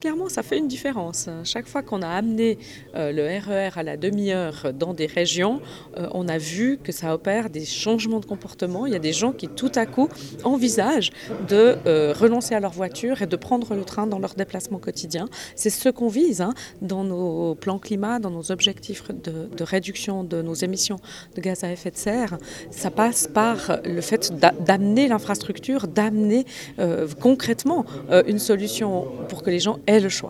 Clairement, ça fait une différence. Chaque fois qu'on a amené euh, le RER e à la demi-heure dans des régions, euh, on a vu que ça opère des changements de comportement. Il y a des gens qui tout à coup envisagent de euh, renoncer à leur voiture et de prendre le train dans leur déplacement quotidien. C'est ce qu'on vise hein, dans nos plans climat, dans nos objectifs de, de, réduction de nos émissions de gaz à effet de serre. Ça passe par le fait d'amener l'infrastructure, d'amener concrètement une solution pour que les gens est le choix.